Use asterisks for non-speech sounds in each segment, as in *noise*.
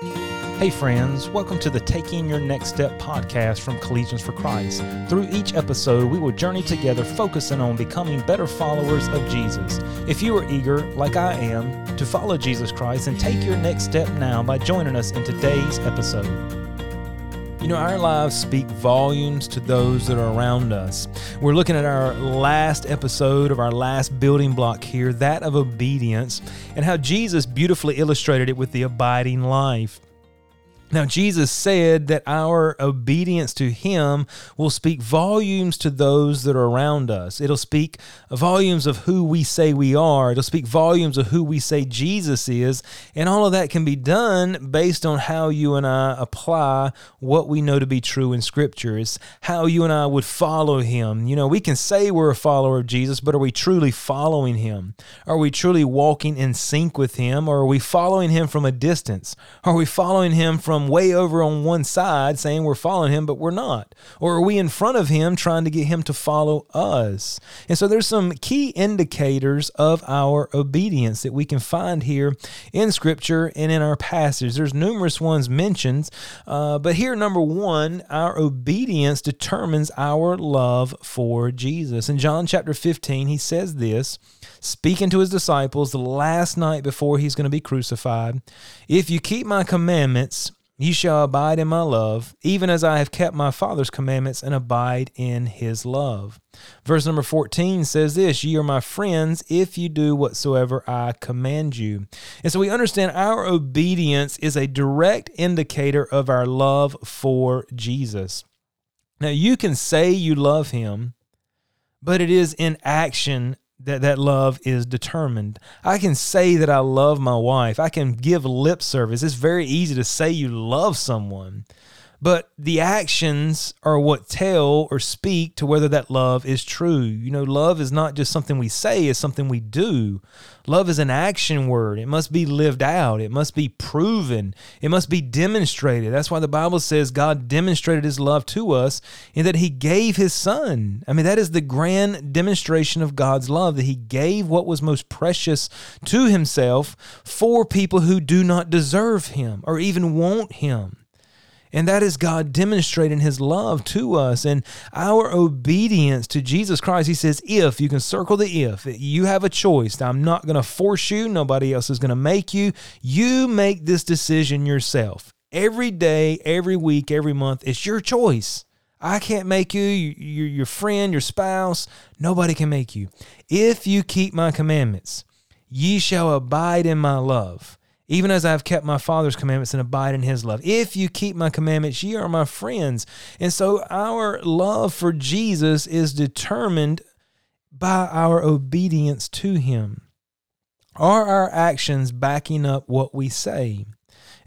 Hey, friends, welcome to the Taking Your Next Step podcast from Collegians for Christ. Through each episode, we will journey together focusing on becoming better followers of Jesus. If you are eager, like I am, to follow Jesus Christ and take your next step now by joining us in today's episode. You know, our lives speak volumes to those that are around us. We're looking at our last episode of our last building block here, that of obedience, and how Jesus beautifully illustrated it with the abiding life. Now, Jesus said that our obedience to Him will speak volumes to those that are around us. It'll speak volumes of who we say we are. It'll speak volumes of who we say Jesus is. And all of that can be done based on how you and I apply what we know to be true in Scripture. It's how you and I would follow Him. You know, we can say we're a follower of Jesus, but are we truly following Him? Are we truly walking in sync with Him? Or are we following Him from a distance? Are we following Him from way over on one side saying we're following him, but we're not? Or are we in front of him trying to get him to follow us? And so there's some key indicators of our obedience that we can find here in Scripture and in our passage. There's numerous ones mentioned, uh, but here, number one, our obedience determines our love for Jesus. In John chapter 15, he says this speaking to his disciples the last night before he's going to be crucified If you keep my commandments, Ye shall abide in my love, even as I have kept my Father's commandments and abide in his love. Verse number 14 says this Ye are my friends if you do whatsoever I command you. And so we understand our obedience is a direct indicator of our love for Jesus. Now, you can say you love him, but it is in action that that love is determined. I can say that I love my wife. I can give lip service. It's very easy to say you love someone. But the actions are what tell or speak to whether that love is true. You know, love is not just something we say, it's something we do. Love is an action word. It must be lived out. It must be proven. It must be demonstrated. That's why the Bible says God demonstrated his love to us in that he gave his son. I mean, that is the grand demonstration of God's love that he gave what was most precious to himself for people who do not deserve him or even want him. And that is God demonstrating his love to us and our obedience to Jesus Christ. He says, if you can circle the if, you have a choice. I'm not going to force you, nobody else is going to make you. You make this decision yourself. Every day, every week, every month, it's your choice. I can't make you, your, your friend, your spouse, nobody can make you. If you keep my commandments, ye shall abide in my love even as I have kept my Father's commandments and abide in his love. If you keep my commandments, ye are my friends. And so our love for Jesus is determined by our obedience to him. Are our actions backing up what we say?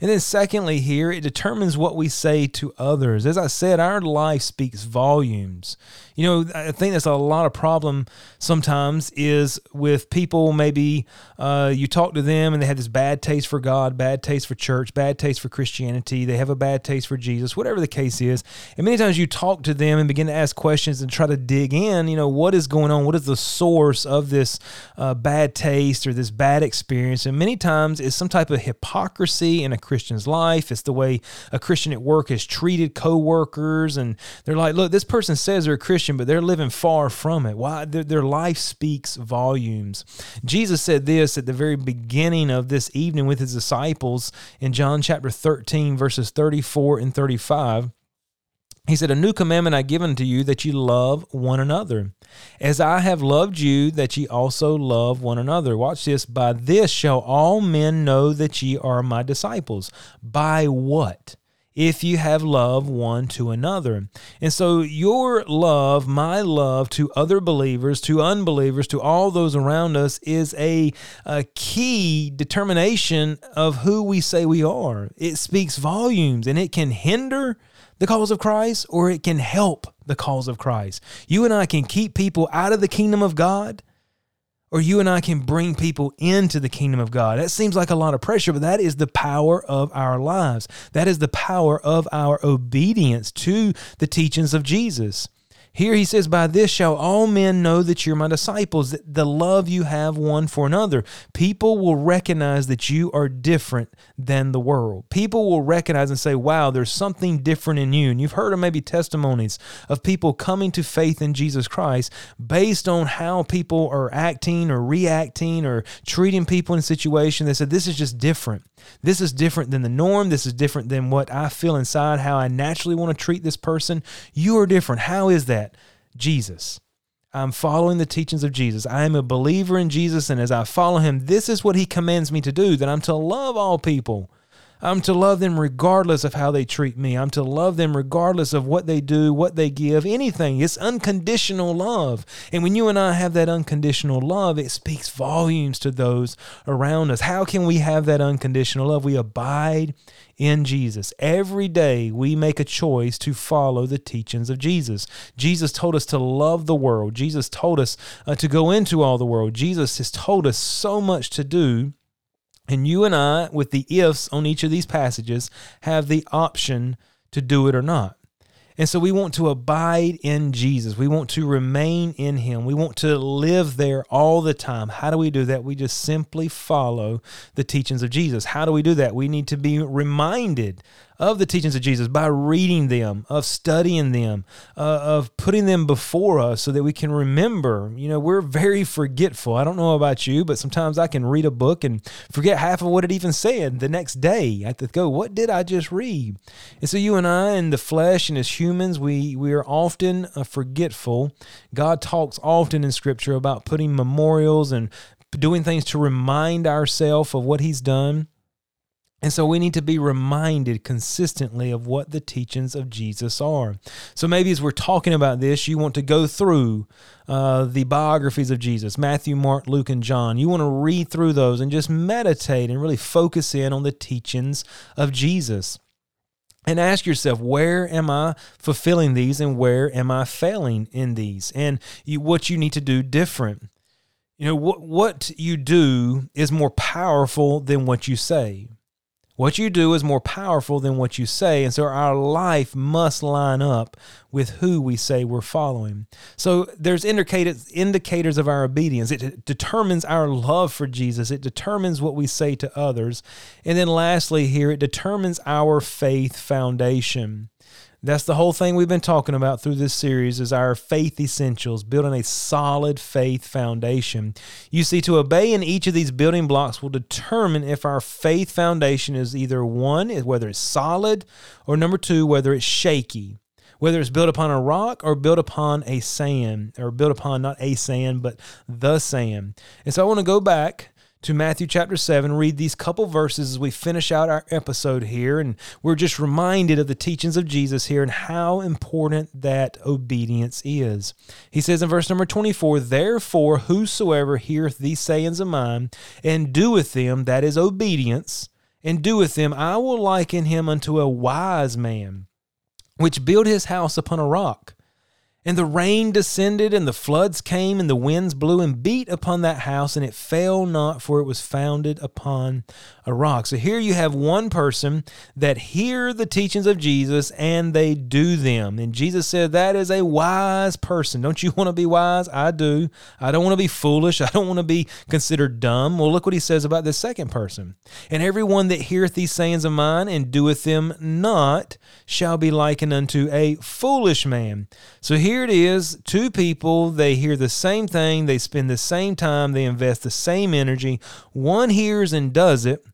And then, secondly, here, it determines what we say to others. As I said, our life speaks volumes. You know, I think that's a lot of problem sometimes is with people. Maybe uh, you talk to them and they have this bad taste for God, bad taste for church, bad taste for Christianity. They have a bad taste for Jesus, whatever the case is. And many times you talk to them and begin to ask questions and try to dig in. You know, what is going on? What is the source of this uh, bad taste or this bad experience? And many times it's some type of hypocrisy in a Christian's life. It's the way a Christian at work has treated coworkers, and they're like, "Look, this person says they're a Christian." But they're living far from it. Why? Their, their life speaks volumes. Jesus said this at the very beginning of this evening with his disciples in John chapter 13, verses 34 and 35. He said, A new commandment I give unto you that ye love one another. As I have loved you, that ye also love one another. Watch this. By this shall all men know that ye are my disciples. By what? If you have love one to another. And so, your love, my love to other believers, to unbelievers, to all those around us is a, a key determination of who we say we are. It speaks volumes and it can hinder the cause of Christ or it can help the cause of Christ. You and I can keep people out of the kingdom of God or you and I can bring people into the kingdom of God. That seems like a lot of pressure, but that is the power of our lives. That is the power of our obedience to the teachings of Jesus. Here he says, By this shall all men know that you're my disciples, that the love you have one for another. People will recognize that you are different than the world. People will recognize and say, Wow, there's something different in you. And you've heard of maybe testimonies of people coming to faith in Jesus Christ based on how people are acting or reacting or treating people in a situation. They said, This is just different. This is different than the norm. This is different than what I feel inside, how I naturally want to treat this person. You are different. How is that? Jesus. I'm following the teachings of Jesus. I am a believer in Jesus, and as I follow him, this is what he commands me to do that I'm to love all people. I'm to love them regardless of how they treat me. I'm to love them regardless of what they do, what they give, anything. It's unconditional love. And when you and I have that unconditional love, it speaks volumes to those around us. How can we have that unconditional love? We abide in Jesus. Every day we make a choice to follow the teachings of Jesus. Jesus told us to love the world. Jesus told us uh, to go into all the world. Jesus has told us so much to do and you and I, with the ifs on each of these passages, have the option to do it or not. And so we want to abide in Jesus. We want to remain in Him. We want to live there all the time. How do we do that? We just simply follow the teachings of Jesus. How do we do that? We need to be reminded of the teachings of Jesus by reading them, of studying them, uh, of putting them before us so that we can remember. You know, we're very forgetful. I don't know about you, but sometimes I can read a book and forget half of what it even said the next day. I have to go, what did I just read? And so you and I in the flesh and as humans, we, we are often uh, forgetful. God talks often in Scripture about putting memorials and doing things to remind ourselves of what he's done. And so we need to be reminded consistently of what the teachings of Jesus are. So maybe as we're talking about this, you want to go through uh, the biographies of Jesus Matthew, Mark, Luke, and John. You want to read through those and just meditate and really focus in on the teachings of Jesus. And ask yourself, where am I fulfilling these and where am I failing in these? And you, what you need to do different. You know, what, what you do is more powerful than what you say. What you do is more powerful than what you say. And so our life must line up with who we say we're following. So there's indicators, of our obedience. It determines our love for Jesus. It determines what we say to others. And then lastly, here, it determines our faith foundation. That's the whole thing we've been talking about through this series is our faith essentials, building a solid faith foundation. You see, to obey in each of these building blocks will determine if our faith foundation is either one, whether it's solid, or number two, whether it's shaky. Whether it's built upon a rock or built upon a sand, or built upon not a sand, but the sand. And so I want to go back to Matthew chapter 7, read these couple verses as we finish out our episode here. And we're just reminded of the teachings of Jesus here and how important that obedience is. He says in verse number 24, Therefore, whosoever heareth these sayings of mine and doeth them, that is obedience, and doeth them, I will liken him unto a wise man, which built his house upon a rock. And the rain descended, and the floods came, and the winds blew and beat upon that house, and it fell not, for it was founded upon a rock. So here you have one person that hear the teachings of Jesus and they do them. And Jesus said, That is a wise person. Don't you want to be wise? I do. I don't want to be foolish. *laughs* I don't want to be considered dumb. Well, look what he says about this second person. And everyone that heareth these sayings of mine and doeth them not shall be likened unto a foolish man. So here here it is two people, they hear the same thing, they spend the same time, they invest the same energy. One hears and does it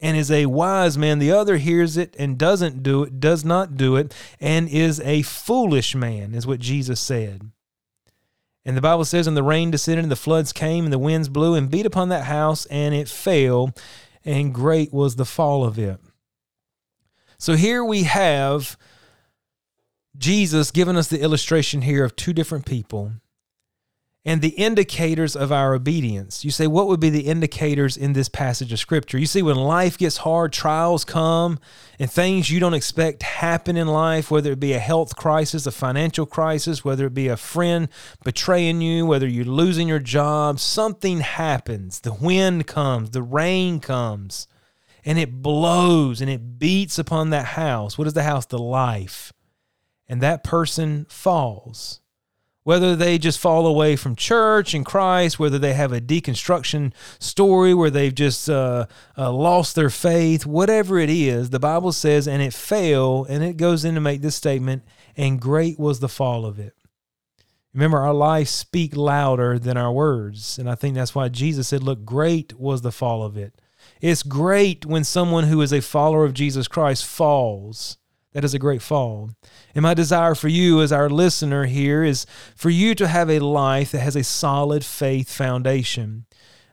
and is a wise man. The other hears it and doesn't do it, does not do it, and is a foolish man, is what Jesus said. And the Bible says, And the rain descended, and the floods came, and the winds blew and beat upon that house, and it fell, and great was the fall of it. So here we have Jesus giving us the illustration here of two different people and the indicators of our obedience. You say, what would be the indicators in this passage of Scripture? You see, when life gets hard, trials come, and things you don't expect happen in life, whether it be a health crisis, a financial crisis, whether it be a friend betraying you, whether you're losing your job, something happens. The wind comes, the rain comes, and it blows and it beats upon that house. What is the house? The life and that person falls. whether they just fall away from church and Christ, whether they have a deconstruction story where they've just uh, uh, lost their faith, whatever it is, the Bible says, and it fell, and it goes in to make this statement, and great was the fall of it. Remember, our lives speak louder than our words. And I think that's why Jesus said, Look, great was the fall of it. It's great when someone who is a follower of Jesus Christ falls. That is a great fall. And my desire for you, as our listener here, is for you to have a life that has a solid faith foundation.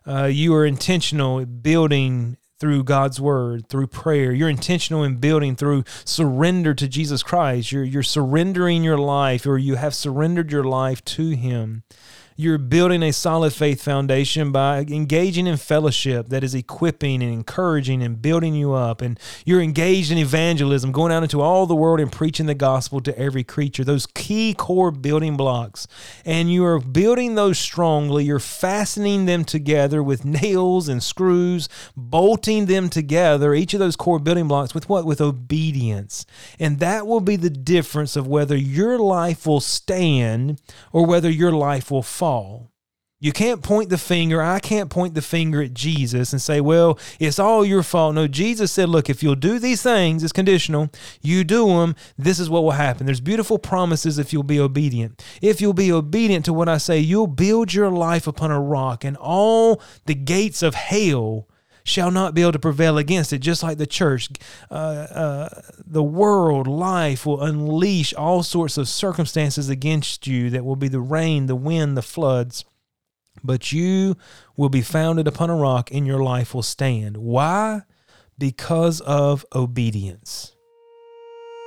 Uh, you are intentional building through God's word, through prayer. You're intentional in building through surrender to Jesus Christ. You're, you're surrendering your life, or you have surrendered your life to Him. You're building a solid faith foundation by engaging in fellowship that is equipping and encouraging and building you up. And you're engaged in evangelism, going out into all the world and preaching the gospel to every creature, those key core building blocks. And you are building those strongly. You're fastening them together with nails and screws, bolting them together, each of those core building blocks with what? With obedience. And that will be the difference of whether your life will stand or whether your life will fall fall. You can't point the finger. I can't point the finger at Jesus and say, well, it's all your fault. No, Jesus said, look, if you'll do these things, it's conditional. You do them, this is what will happen. There's beautiful promises if you'll be obedient. If you'll be obedient to what I say, you'll build your life upon a rock, and all the gates of hell shall not be able to prevail against it. Just like the church, uh, uh, the world, life will unleash all sorts of circumstances against you that will be the rain, the wind, the floods. But you will be founded upon a rock, and your life will stand. Why? Because of obedience.